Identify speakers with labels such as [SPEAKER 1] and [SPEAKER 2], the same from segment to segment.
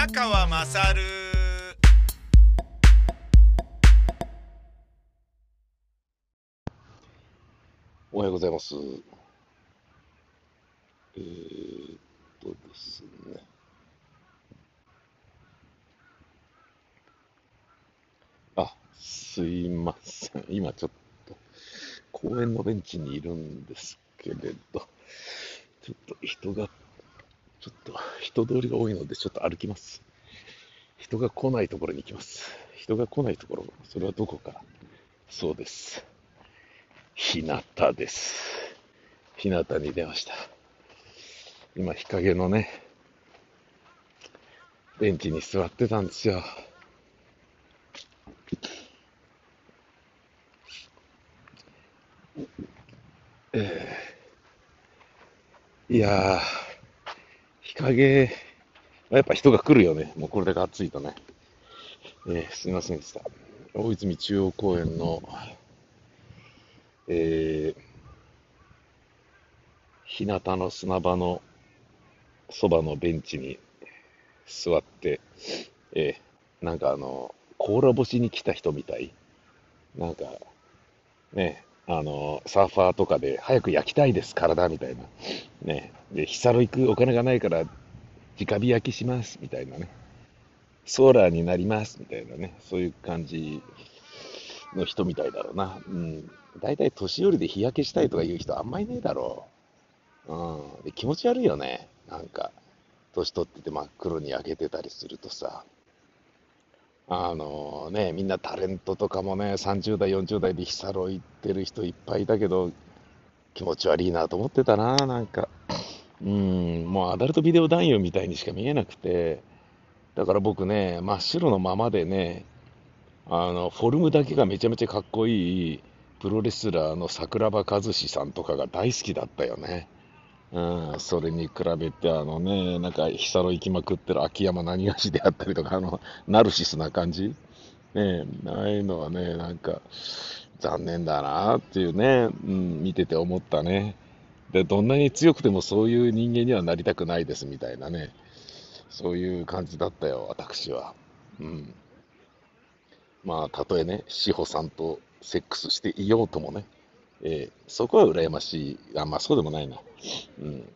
[SPEAKER 1] 宮川まさる
[SPEAKER 2] おはようございます。えー、っとですね。あ、すいません。今ちょっと公園のベンチにいるんですけれど、ちょっと人が、ちょっと人通りが多いのでちょっと歩きます。人が来ないところに行きます。人が来ないところ、それはどこか。そうです。日向です。日向に出ました。今、日陰のね、ベンチに座ってたんですよ。えー、いやー、日陰、やっぱ人が来るよね。もうこれだけ暑いとね。えー、すみませんでした。大泉中央公園のえー、日向の砂場のそばのベンチに座って、えー、なんかあの、甲羅干しに来た人みたい。なんか、ね、あの、サーファーとかで早く焼きたいです、体みたいな。ね、で、日サロ行くお金がないから、直火焼きします、みたいなね。ソーラーになります、みたいなね。そういう感じの人みたいだろうな。うん。大体年寄りで日焼けしたいとか言う人あんまいねえだろう。うん。で気持ち悪いよね。なんか、年取ってて真っ黒に焼けてたりするとさ。あのね、みんなタレントとかもね、30代、40代で日サロ行ってる人いっぱいいたけど、気持ち悪いなと思ってたな、なんか。うん、もうアダルトビデオ男優みたいにしか見えなくて、だから僕ね、真っ白のままでね、あの、フォルムだけがめちゃめちゃかっこいい、プロレスラーの桜庭和志さんとかが大好きだったよね。うん、それに比べて、あのね、なんか、ヒサロ行きまくってる秋山何がしであったりとか、あの、ナルシスな感じ？ねああいのはね、なんか、残念だなっていうね、うん、見てて思ったね。で、どんなに強くてもそういう人間にはなりたくないですみたいなね。そういう感じだったよ、私は。うん。まあ、たとえね、志保さんとセックスしていようともね、えーそこは羨ましい。あ、まあそうでもないな。うん。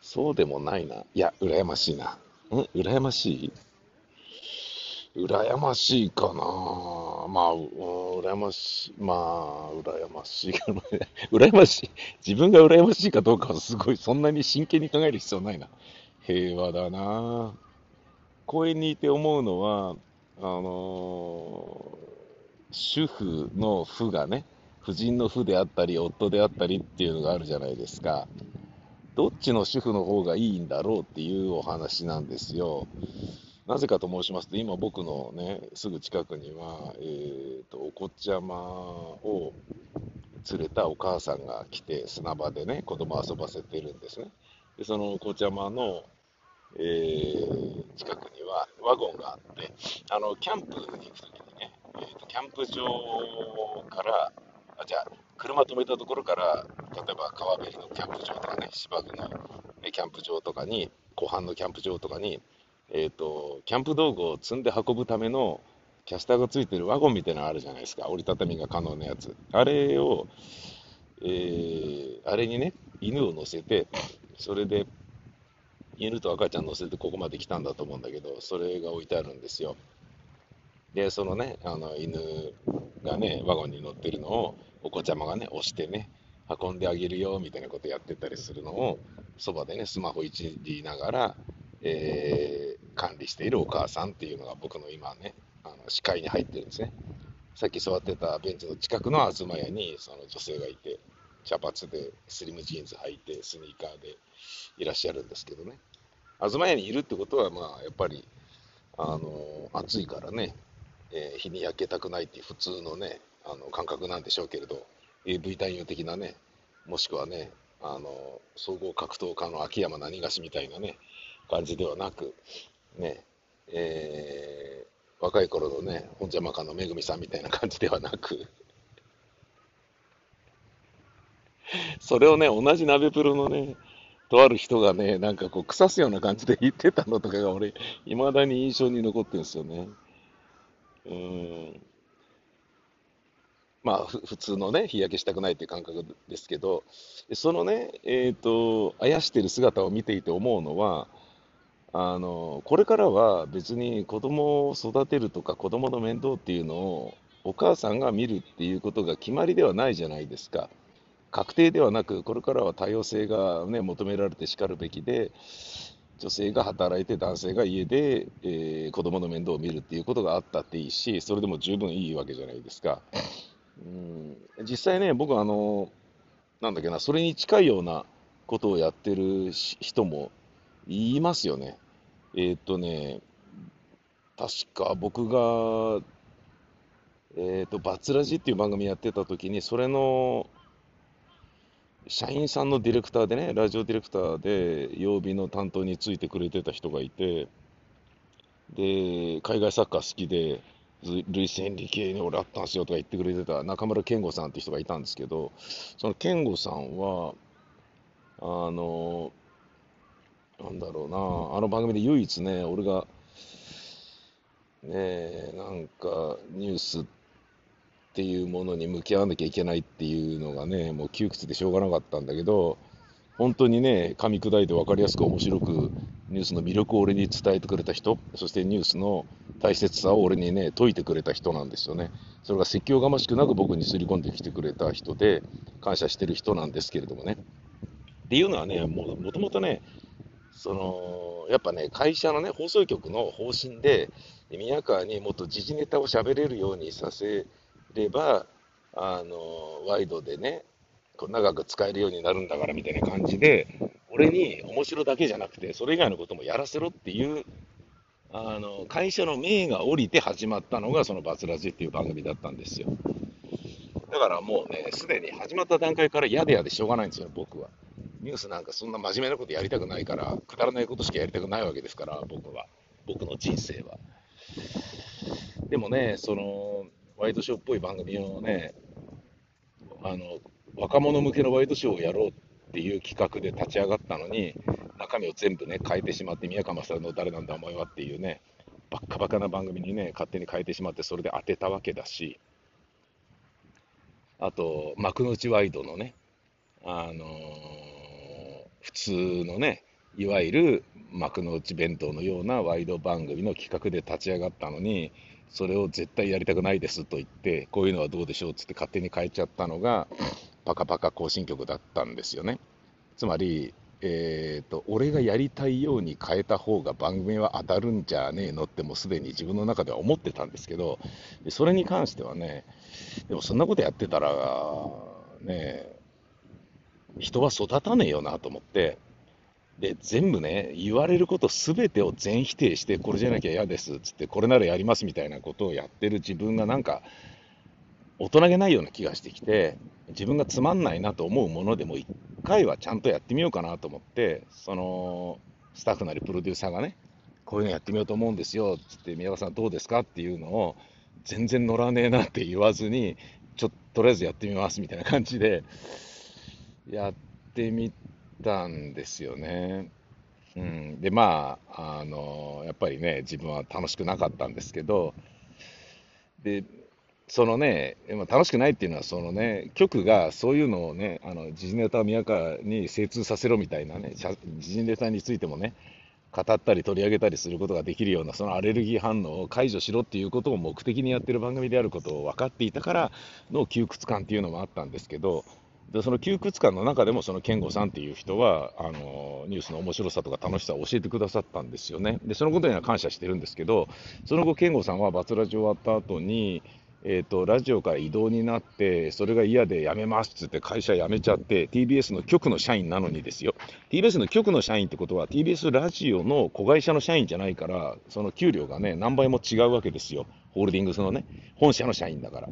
[SPEAKER 2] そうでもないな。いや、羨ましいな。うん？羨ましい？羨ましいかな。まあ、う羨ましい。まあ、羨ましいかな。羨ましい。自分が羨ましいかどうかはすごい、そんなに真剣に考える必要ないな。平和だな。公園にいて思うのは、あのー主婦の夫がね、夫人の夫であったり、夫であったりっていうのがあるじゃないですか。どっちの主婦の方がいいんだろうっていうお話なんですよ。なぜかと申しますと、今僕のね、すぐ近くには、えーと、お子ちゃまを連れたお母さんが来て、砂場でね、子供遊ばせてるんですね。で、そのお子ちゃまの、えー近くにはワゴンがあって、あの、キャンプに行くときにね、えーと、キャンプ場から、あ、じゃあ、車止めたところから、例えば川べりのキャンプ場とかね、芝生のキャンプ場とかに、湖畔のキャンプ場とかに、えーと、キャンプ道具を積んで運ぶためのキャスターがついてるワゴンみたいなのあるじゃないですか、折りたたみが可能なやつ。あれを、えーあれにね、犬を乗せて、それで、犬と赤ちゃん乗せてここまで来たんだと思うんだけど、それが置いてあるんですよ。で、そのね、あの犬がね、ワゴンに乗ってるのを、お子ちゃまがね、押してね、運んであげるよみたいなことやってたりするのを、そばでね、スマホいじりながら、えー管理しているお母さんっていうのが僕の今ね、あの視界に入ってるんですね。さっき座ってたベンチの近くの東屋にその女性がいて、茶髪でスリムジーンズ履いて、スニーカーでいらっしゃるんですけどね。東屋にいるってことは、まあ、やっぱり、あの暑いからね、えー日に焼けたくないっていう普通のね、あの感覚なんでしょうけれど、AV 男優的なね、もしくはね、あの総合格闘家の秋山何がしみたいなね、感じではなく、ね、えー若い頃のね、本邪魔家のめぐみさんみたいな感じではなく、それをね、同じ鍋プロのね、とある人がね、なんかこう、腐すような感じで言ってたのとかが俺、未だに印象に残ってるんですよね。うん。まあ、ふ普通のね、日焼けしたくないっていう感覚ですけど、そのね、えっと、あやしてる姿を見ていて思うのは、あの、これからは別に子供を育てるとか子供の面倒っていうのをお母さんが見るっていうことが決まりではないじゃないですか。確定ではなく、これからは多様性が、ね、求められてしかるべきで、女性が働いて男性が家で、えー、子供の面倒を見るっていうことがあったっていいし、それでも十分いいわけじゃないですか。うん実際ね、僕あの、なんだっけな、それに近いようなことをやってる人もいますよね。えー、っとね、確か僕が、えー、っと、バツラジっていう番組やってた時に、それの社員さんのディレクターでね、ラジオディレクターで曜日の担当についてくれてた人がいて、で、海外サッカー好きで、累戦理系に俺あったんすよとか言ってくれてた中村健吾さんって人がいたんですけど、その健吾さんは、あの、なんだろうな、あの番組で唯一ね、俺が、ねえなんかニュースっていうものに向き合わなきゃいけないっていうのがね、もう窮屈でしょうがなかったんだけど、本当にね、噛み砕いて分かりやすく面白くニュースの魅力を俺に伝えてくれた人、そしてニュースの大切さを俺にね、説いてくれた人なんですよね。それが説教がましくなく僕にすり込んできてくれた人で、感謝してる人なんですけれどもね。っていうのはね、もともとね、そのやっぱね、会社のね、放送局の方針で、宮川にもっと時事ネタを喋れるようにさせれば、あの、ワイドでね、こう長く使えるようになるんだからみたいな感じで、俺に面白だけじゃなくて、それ以外のこともやらせろっていう、あの、会社の命が降りて始まったのが、そのバツラジっていう番組だったんですよ。だからもうね、すでに始まった段階から嫌で嫌でしょうがないんですよ、僕は。ニュースなんかそんな真面目なことやりたくないから、くだらないことしかやりたくないわけですから、僕は。僕の人生は。でもね、その、ワイドショーっぽい番組をね、あの、若者向けのワイドショーをやろうっていう企画で立ち上がったのに、中身を全部ね、変えてしまって、宮川さんの誰なんだお前はっていうね、バッカバカな番組にね、勝手に変えてしまって、それで当てたわけだし、あと、幕の内ワイドのね、あのー、普通のね、いわゆる幕の内弁当のようなワイド番組の企画で立ち上がったのに、それを絶対やりたくないですと言って、こういうのはどうでしょうっつって勝手に変えちゃったのが、パカパカ行進曲だったんですよね。つまり、えーと、俺がやりたいように変えた方が番組は当たるんじゃねえのってもうすでに自分の中では思ってたんですけど、それに関してはね、でもそんなことやってたら、ね、人は育たねえよなと思って、で、全部ね、言われることすべてを全否定して、これじゃなきゃ嫌ですっつって、これならやりますみたいなことをやってる自分がなんか、大人げないような気がしてきて、自分がつまんないなと思うものでも、一回はちゃんとやってみようかなと思って、その、スタッフなりプロデューサーがね、こういうのやってみようと思うんですよつって、宮川さんどうですかっていうのを、全然乗らねえなって言わずに、ちょっととりあえずやってみますみたいな感じで、やってみてたんですよね。うん、で、まあ、あの、やっぱりね、自分は楽しくなかったんですけど、で、そのね、楽しくないっていうのは、そのね、局がそういうのをね、あの時事ネタを宮川に精通させろみたいなね、時事ネタについてもね、語ったり取り上げたりすることができるような、そのアレルギー反応を解除しろっていうことを目的にやってる番組であることを分かっていたからの窮屈感っていうのもあったんですけど、でその窮屈感の中でも、その健吾さんっていう人はあの、ニュースの面白さとか楽しさを教えてくださったんですよね。で、そのことには感謝してるんですけど、その後、健吾さんはバツラジ終わった後に、えーと、ラジオから異動になって、それが嫌で辞めますっつって会社辞めちゃって、TBS の局の社員なのにですよ、TBS の局の社員ってことは、TBS ラジオの子会社の社員じゃないから、その給料がね、何倍も違うわけですよ、ホールディングスのね、本社の社員だから。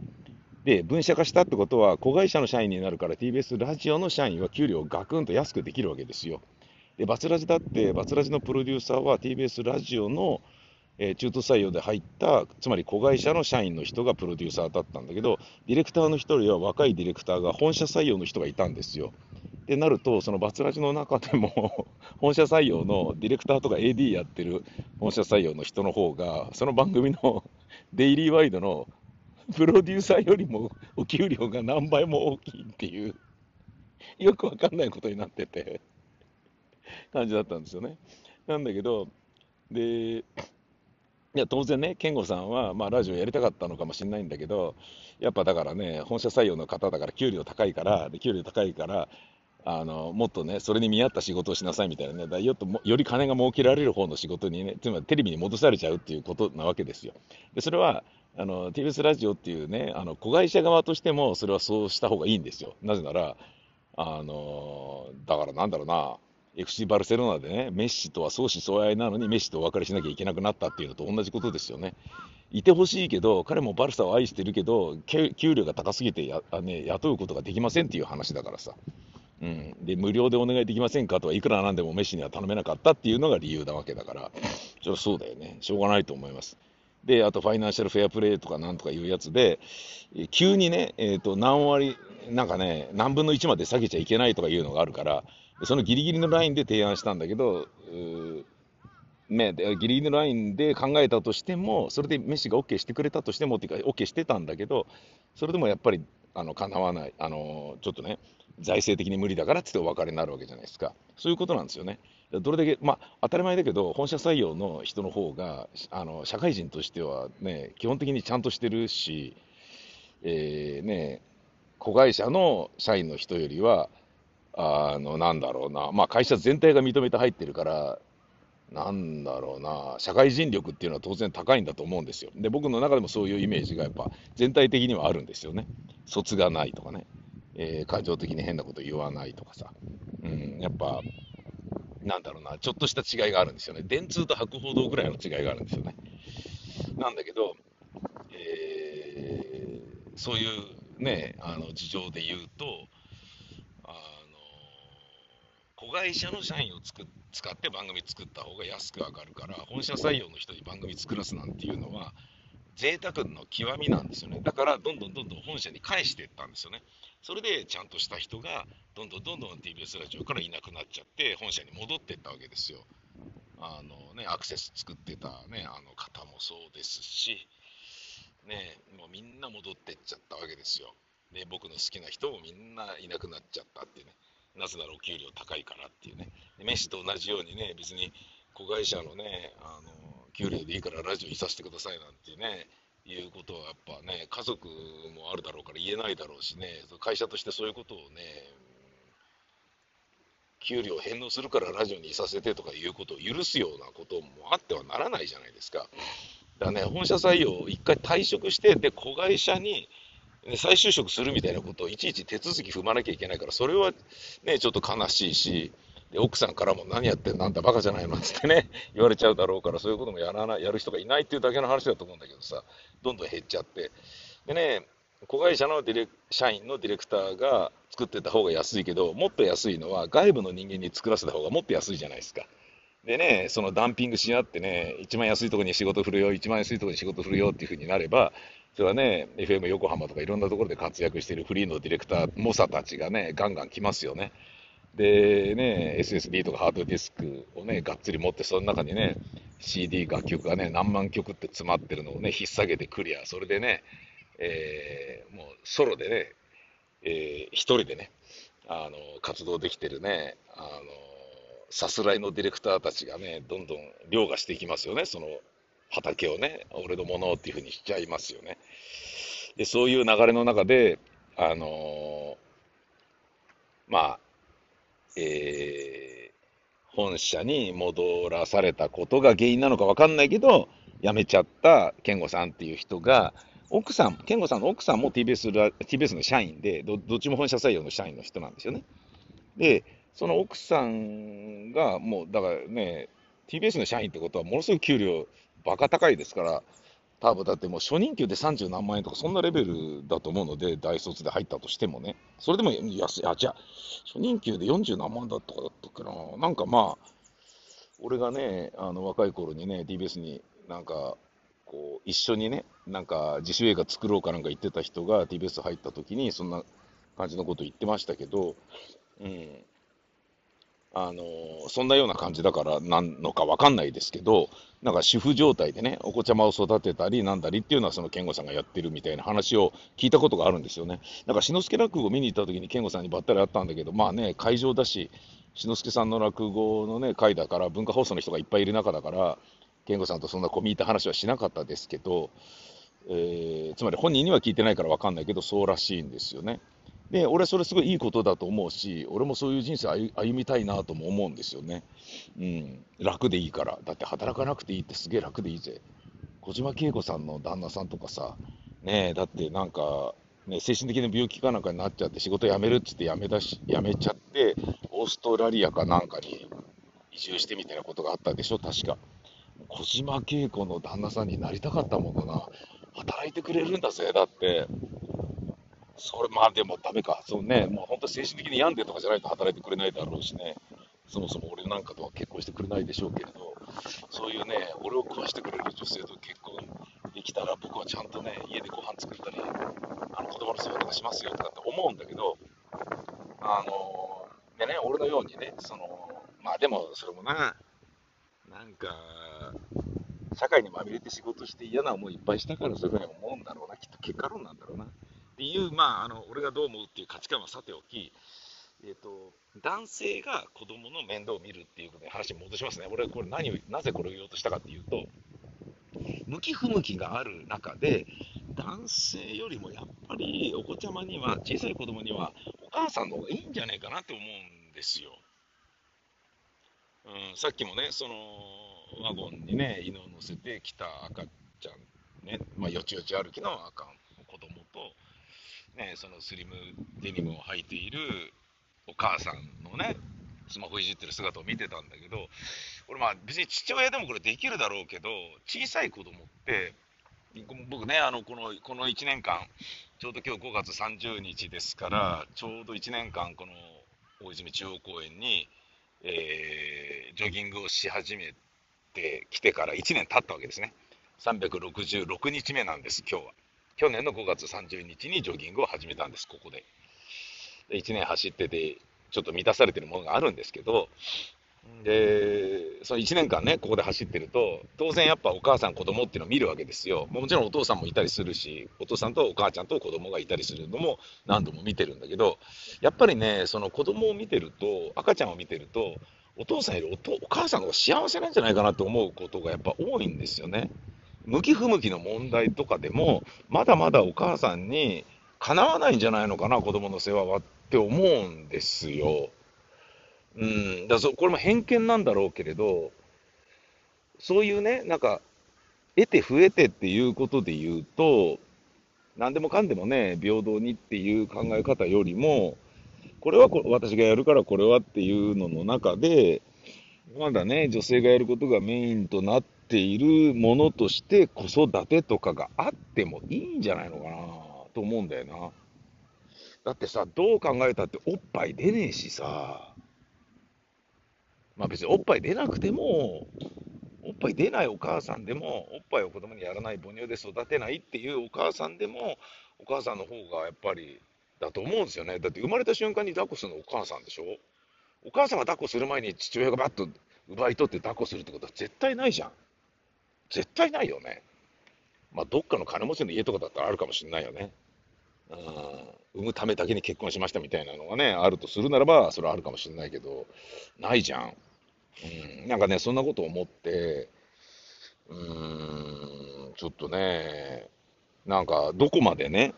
[SPEAKER 2] で、分社化したってことは、子会社の社員になるから、TBS ラジオの社員は給料をガクンと安くできるわけですよ。で、バツラジだって、バツラジのプロデューサーは TBS ラジオの、え、中途採用で入った、つまり子会社の社員の人がプロデューサーだったんだけど、ディレクターの1人は若いディレクターが本社採用の人がいたんですよ。ってなると、そのバツラジの中でも 本社採用のディレクターとか AD やってる本社採用の人の方が、その番組のデイリーワイドの プロデューサーよりもお給料が何倍も大きいっていう、よくわかんないことになってて、感じだったんですよね。なんだけど、で、いや当然ね、健吾さんは、まあ、ラジオやりたかったのかもしれないんだけど、やっぱだからね、本社採用の方だから給料高いから、で給料高いから、あのもっとね、それに見合った仕事をしなさいみたいなね、だよっとより金が儲けられる方の仕事にね、つまりテレビに戻されちゃうっていうことなわけですよ。でそれはあの TBS ラジオっていうね、あの子会社側としても、それはそうした方がいいんですよ。なぜなら、あのだからなんだろうな、FC バルセロナでね、メッシとは相思相愛なのに、メッシとお別れしなきゃいけなくなったっていうのと同じことですよね。いてほしいけど、彼もバルサを愛してるけど、給料が高すぎてや、ね、雇うことができませんっていう話だからさ。うん、で無料でお願いできませんかとはいくらなんでもメッシには頼めなかったっていうのが理由なわけだから、それはそうだよね、しょうがないと思います。で、あとファイナンシャルフェアプレーとかなんとかいうやつで、急にね、えー、と何割、なんかね、何分の1まで下げちゃいけないとかいうのがあるから、そのギリギリのラインで提案したんだけど、ね、ギリギリのラインで考えたとしても、それでメッシが OK してくれたとしてもっていうか、OK してたんだけど、それでもやっぱりあの叶わない、あのちょっとね、財政的に無理だからってってお別れになるわけじゃないですか。そういうことなんですよね。どれだけ、まあ、当たり前だけど、本社採用の人の方が、あの社会人としてはね、基本的にちゃんとしてるし、えー、ね、子会社の社員の人よりは、あの、なんだろうな、まあ、会社全体が認めて入ってるから、なんだろうな、社会人力っていうのは当然高いんだと思うんですよ。で、僕の中でもそういうイメージがやっぱ全体的にはあるんですよね。卒がないとかね。えー、感情的に変なこと言わないとかさ、うん、やっぱ、なんだろうな、ちょっとした違いがあるんですよね。電通と博報堂ぐらいの違いがあるんですよね。なんだけど、えー、そういうね、あの事情で言うと、あの子会社の社員をつく使って番組作った方が安く上がるから、本社採用の人に番組作らすなんていうのは、贅沢の極みなんですよね。だから、どんどんどんどん本社に返していったんですよね。それでちゃんとした人がどんどんどんどん TBS ラジオからいなくなっちゃって本社に戻っていったわけですよ。あのね、アクセス作ってた、ね、あの方もそうですし、ね、もうみんな戻ってっちゃったわけですよ。ね、僕の好きな人もみんないなくなっちゃったっていうね。なぜならお給料高いからっていうね。メッシと同じようにね、別に子会社のね、あの給料でいいからラジオいさせてくださいなんてね、いうことはやっぱね、家族もあるだろうから言えないだろうしね、会社としてそういうことをね、給料返納するからラジオにいさせてとかいうことを許すようなこともあってはならないじゃないですか。だからね、本社採用を、一回退職して、で、子会社に、ね、再就職するみたいなことをいちいち手続き踏まなきゃいけないから、それはね、ちょっと悲しいし、で奥さんからも何やってんのあんたバカじゃないのってね、言われちゃうだろうから、そういうこともやらな、やる人がいないっていうだけの話だと思うんだけどさ、どんどん減っちゃって。でね、子会社のディレ社員のディレクターが作ってた方が安いけど、もっと安いのは外部の人間に作らせた方がもっと安いじゃないですか。でね、そのダンピングし合ってね、一番安いところに仕事振るよ、一番安いところに仕事振るよっていう風になれば、それはね、FM 横浜とかいろんなところで活躍しているフリーのディレクター、猛者たちがね、ガンガン来ますよね。でね、SSD とかハードディスクをね、がっつり持って、その中にね、CD 楽曲がね、何万曲って詰まってるのをね、引っ提げてクリア、それでね、えー、もうソロでね、えー、一人でね、あの、活動できてるね、あの、さすらいのディレクターたちがね、どんどん凌駕していきますよね、その畑をね、俺のものっていうふうにしちゃいますよね。で、そういう流れの中で、あのまあ、えー、本社に戻らされたことが原因なのか分かんないけど、辞めちゃった健吾さんっていう人が、奥さん、健吾さんの奥さんも TBS, TBS の社員でど、どっちも本社採用の社員の人なんですよね。で、その奥さんが、もうだからね、TBS の社員ってことは、ものすごく給料、バカ高いですから、多分だってもう初任給で30何万円とか、そんなレベルだと思うので、大卒で入ったとしてもね、それでも安い、あ、じゃあ、初任給で40何万だとかだったっけな、なんかまあ、俺がね、あの若い頃にね、TBS になんか、こう、一緒にね、なんか自主映画作ろうかなんか言ってた人が TBS 入った時に、そんな感じのこと言ってましたけど、うん。あのそんなような感じだからなんのかわかんないですけど、なんか主婦状態でね、お子ちゃまを育てたりなんだりっていうのはその健吾さんがやってるみたいな話を聞いたことがあるんですよね。なんか志の輔落語を見に行った時に健吾さんにばったり会ったんだけど、まあね、会場だし、志の輔さんの落語のね、会だから、文化放送の人がいっぱいいる中だから、健吾さんとそんな込み入った話はしなかったですけど、えー、つまり本人には聞いてないから分かんないけど、そうらしいんですよね。で、俺それすごいいいことだと思うし、俺もそういう人生歩みたいなとも思うんですよね。うん、楽でいいから。だって働かなくていいってすげえ楽でいいぜ。小島恵子さんの旦那さんとかさ、ね、だってなんか、ね、精神的な病気かなんかになっちゃって仕事辞めるっつって辞めだし、辞めちゃって、オーストラリアかなんかに移住してみたいなことがあったでしょ、確か。小島恵子の旦那さんになりたかったものな。働いてくれるんだぜ、だって。それ、まあでもダメか。そうね、もう本当精神的に病んでとかじゃないと働いてくれないだろうしね。そもそも俺なんかとは結婚してくれないでしょうけれど、そういうね、俺を食わしてくれる女性と結婚できたら僕はちゃんとね、家でご飯作ったり、あの子供の世話とかしますよとかって思うんだけど、あの、でね、俺のようにね、その、まあでもそれもな、なんか、社会にまみれて仕事して嫌な思いいっぱいしたからそういうふうに思うんだろうな、きっと結果論なんだろうな。っていう、まあ、あの俺がどう思うっていう価値観はさておき、えーと、男性が子供の面倒を見るっていうことに話戻しますね。俺はこれ何をなぜこれを言おうとしたかっていうと、向き不向きがある中で、男性よりもやっぱりお子ちゃまには、小さい子供には、お母さんの方がいいんじゃないかなって思うんですよ。うん、さっきもね、そのワゴンにね、犬を乗せて来た赤ちゃん、ね、まあ、よちよち歩きの赤子供と、ね、そのスリムデニムを履いているお母さんのね、スマホいじってる姿を見てたんだけど、俺まあ別に父親でもこれできるだろうけど、小さい子供って、僕ね、あのこのこの1年間、ちょうど今日5月30日ですから、ちょうど1年間、この大泉中央公園に、えー、ジョギングをし始めてきてから1年経ったわけですね。366日目なんです、今日は。去年の5月30日にジョギングを始めたんです、ここで。で1年走ってて、ちょっと満たされてるものがあるんですけど、で、その1年間ね、ここで走ってると、当然やっぱお母さん、子供っていうのを見るわけですよ。もちろんお父さんもいたりするし、お父さんとお母ちゃんと子供がいたりするのも何度も見てるんだけど、やっぱりね、その子供を見てると、赤ちゃんを見てると、お父さんよりおお母さんの方が幸せなんじゃないかなと思うことがやっぱ多いんですよね。向き不向きの問題とかでも、まだまだお母さんにかなわないんじゃないのかな、子供の世話はって思うんですよ。うん、だそこれも偏見なんだろうけれど、そういうね、なんか、得て増えてっていうことで言うと、何でもかんでもね、平等にっていう考え方よりも、これはこ私がやるからこれはっていうのの中で、まだね、女性がやることがメインとなってているものとして子育てとかがあってもいいんじゃないのかなと思うんだよな。だってさ、どう考えたっておっぱい出ねえしさ、まあ別におっぱい出なくても、おっぱい出ないお母さんでも、おっぱいを子供にやらない母乳で育てないっていうお母さんでも、お母さんの方がやっぱりだと思うんですよね。だって生まれた瞬間に抱っこするのお母さんでしょ？お母さんが抱っこする前に父親がバッと奪い取って抱っこするってことは絶対ないじゃん。絶対ないよね。まあどっかの金持ちの家とかだったらあるかもしれないよね。うん、産むためだけに結婚しましたみたいなのがね、あるとするならば、それはあるかもしれないけど、ないじゃん。うん、なんかね、そんなこと思って、うーん、ちょっとね、なんか、どこまでね、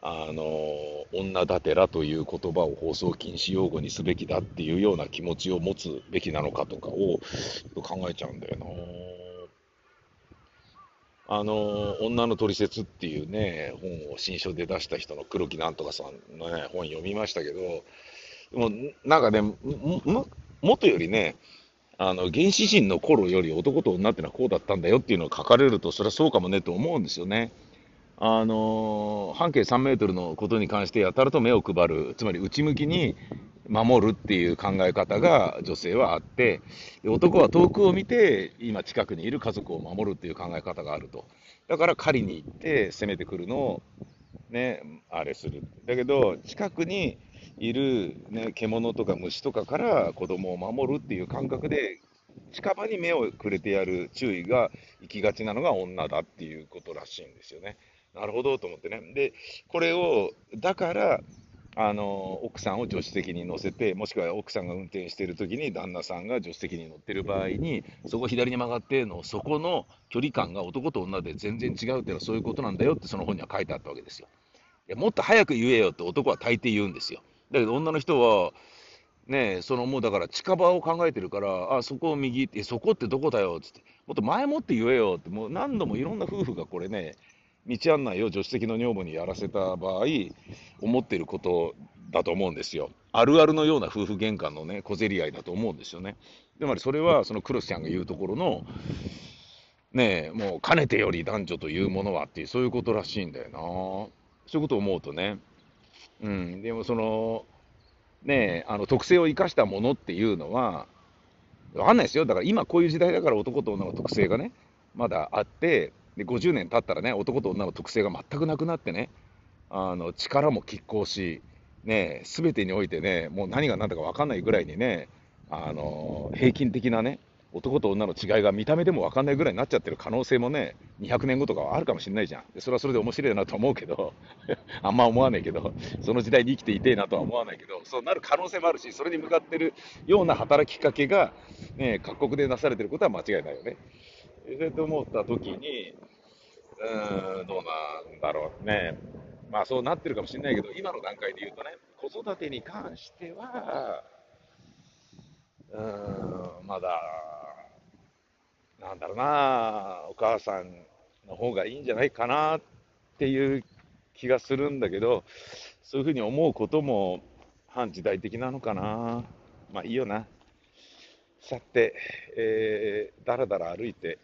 [SPEAKER 2] あの、女だてらという言葉を放送禁止用語にすべきだっていうような気持ちを持つべきなのかとかを考えちゃうんだよな。あの、女の取説っていうね、本を新書で出した人の黒木なんとかさんのね、本読みましたけど、でもなんかね、も、もとよりね、あの、原始人の頃より男と女ってのはこうだったんだよっていうのが書かれると、それはそうかもねと思うんですよね。あの半径3メートルのことに関してやたらと目を配る、つまり内向きに守るっていう考え方が女性はあって、男は遠くを見て、今近くにいる家族を守るっていう考え方があると。だから狩りに行って攻めてくるのを、ね、あれする。だけど、近くにいる、ね、獣とか虫とかから子供を守るっていう感覚で、近場に目をくれてやる注意が行きがちなのが女だっていうことらしいんですよね。なるほどと思ってね。で、これを、だから、あの奥さんを助手席に乗せて、もしくは奥さんが運転しているときに、旦那さんが助手席に乗ってる場合に、そこ左に曲がっての、そこの距離感が男と女で全然違うっていうのはそういうことなんだよって、その本には書いてあったわけですよ。いやもっと早く言えよって男は大抵言うんですよ。だけど女の人は、ねそのもうだから近場を考えてるから、あ、そこを右って、そこってどこだよっつって、もっと前もって言えよって、もう何度もいろんな夫婦がこれね、道案内を助手席の女房にやらせた場合、思っていることだと思うんですよ。あるあるのような夫婦喧嘩のね、小競り合いだと思うんですよね。つまりそれは、そのクロスちゃんが言うところの、ねえ、もうかねてより男女というものはっていう、そういうことらしいんだよな。そういうことを思うとね、うん、でもその、ね、あの特性を生かしたものっていうのは、わかんないですよ。だから今こういう時代だから男と女の特性がね、まだあって、で50年経ったらね、男と女の特性が全くなくなってね、あの力も拮抗し、ね、全てにおいてね、もう何が何だか分かんないぐらいにね、あの平均的なね、男と女の違いが見た目でも分かんないぐらいになっちゃってる可能性もね、200年後とかはあるかもしれないじゃん。それはそれで面白いなと思うけど、あんま思わないけど、その時代に生きていてえなとは思わないけど、そうなる可能性もあるし、それに向かってるような働きかけが、ね、各国でなされてることは間違いないよね。それと思った時に、うん、どうなんだろうね。まあそうなってるかもしれないけど、今の段階で言うとね、子育てに関しては、うん、まだ、なんだろうな、お母さんの方がいいんじゃないかなっていう気がするんだけど、そういうふうに思うことも反時代的なのかな。まあいいよな。さて、えー、だらだら歩いて、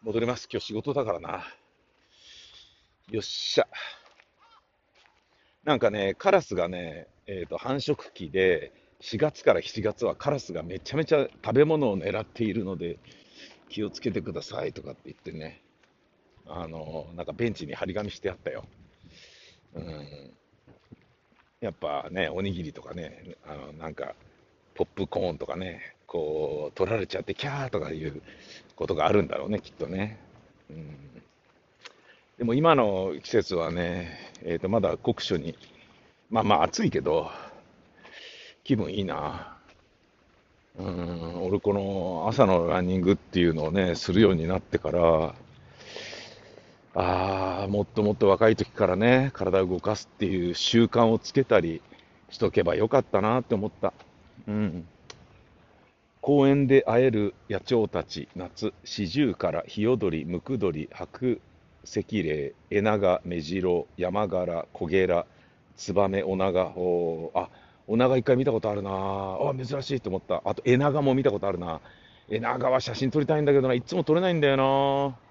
[SPEAKER 2] 戻ります。今日仕事だからな。よっしゃ。なんかね、カラスがね、えーと、繁殖期で、4月から7月はカラスがめちゃめちゃ食べ物を狙っているので、気をつけてくださいとかって言ってね、あの、なんかベンチに張り紙してあったよ。うん。やっぱね、おにぎりとかね、あのなんか、ポップコーンとかね、こう、取られちゃって、キャーとかいうことがあるんだろうね、きっとね。うん、でも今の季節はね、えー、とまだ酷暑に、まあまあ暑いけど、気分いいな。うん、俺この朝のランニングっていうのをね、するようになってから、ああ、もっともっと若い時からね、体を動かすっていう習慣をつけたりしとけばよかったなって思った。うん。公園で会える野鳥たち、夏、四十から、ヒヨドリ、ムクドリ、白石霊、エナガ、メジロ、ヤマガラ、コゲラ、ツバメ、オナガ、おあ、オナガ一回見たことあるなあ、珍しいと思った。あと、エナガも見たことあるなエナガは写真撮りたいんだけどな、いつも撮れないんだよな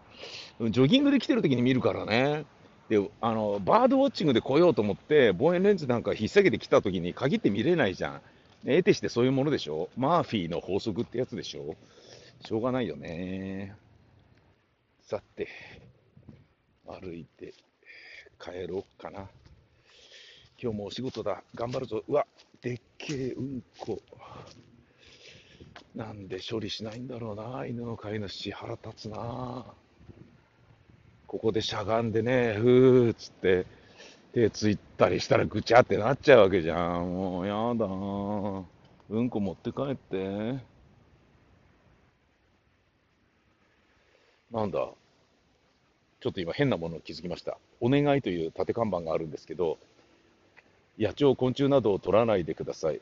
[SPEAKER 2] ジョギングで来てる時に見るからね。で、あの、バードウォッチングで来ようと思って、望遠レンズなんか引っ提げてきた時に限って見れないじゃん。得てしてそういうものでしょ？マーフィーの法則ってやつでしょ？しょうがないよね。さて、歩いて帰ろうかな。今日もお仕事だ。頑張るぞ。うわ、でっけえうんこ。なんで処理しないんだろうな。犬の飼い主、腹立つな。ここでしゃがんでね、ふーっつって、手ついたりしたらぐちゃってなっちゃうわけじゃん。もうやだうんこ持って帰って。なんだ。ちょっと今変なものを気づきました。お願いという縦看板があるんですけど、野鳥、昆虫などを取らないでください。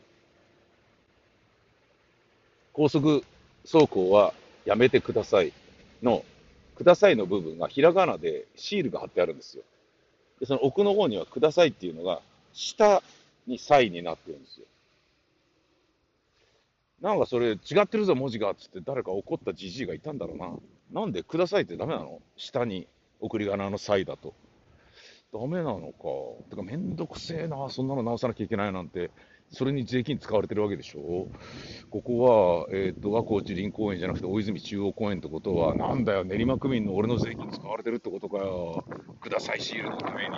[SPEAKER 2] 高速走行はやめてくださいの、くださいの部分がひらがなでシールが貼ってあるんですよ。で、その奥の方にはくださいっていうのが、下にサイになってるんですよ。なんかそれ違ってるぞ、文字がっつって誰か怒ったじじいがいたんだろうな。なんでくださいってダメなの？下に送り仮名のサイだと。ダメなのか。てかめんどくせえな、そんなの直さなきゃいけないなんて。それに税金使われてるわけでしょ？ここは、えっ、ー、と、和光地林公園じゃなくて大泉中央公園ってことは、なんだよ、練馬区民の俺の税金使われてるってことかよ。ください、シールのために。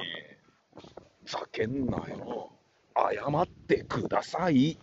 [SPEAKER 2] 叫んなよ。謝ってください。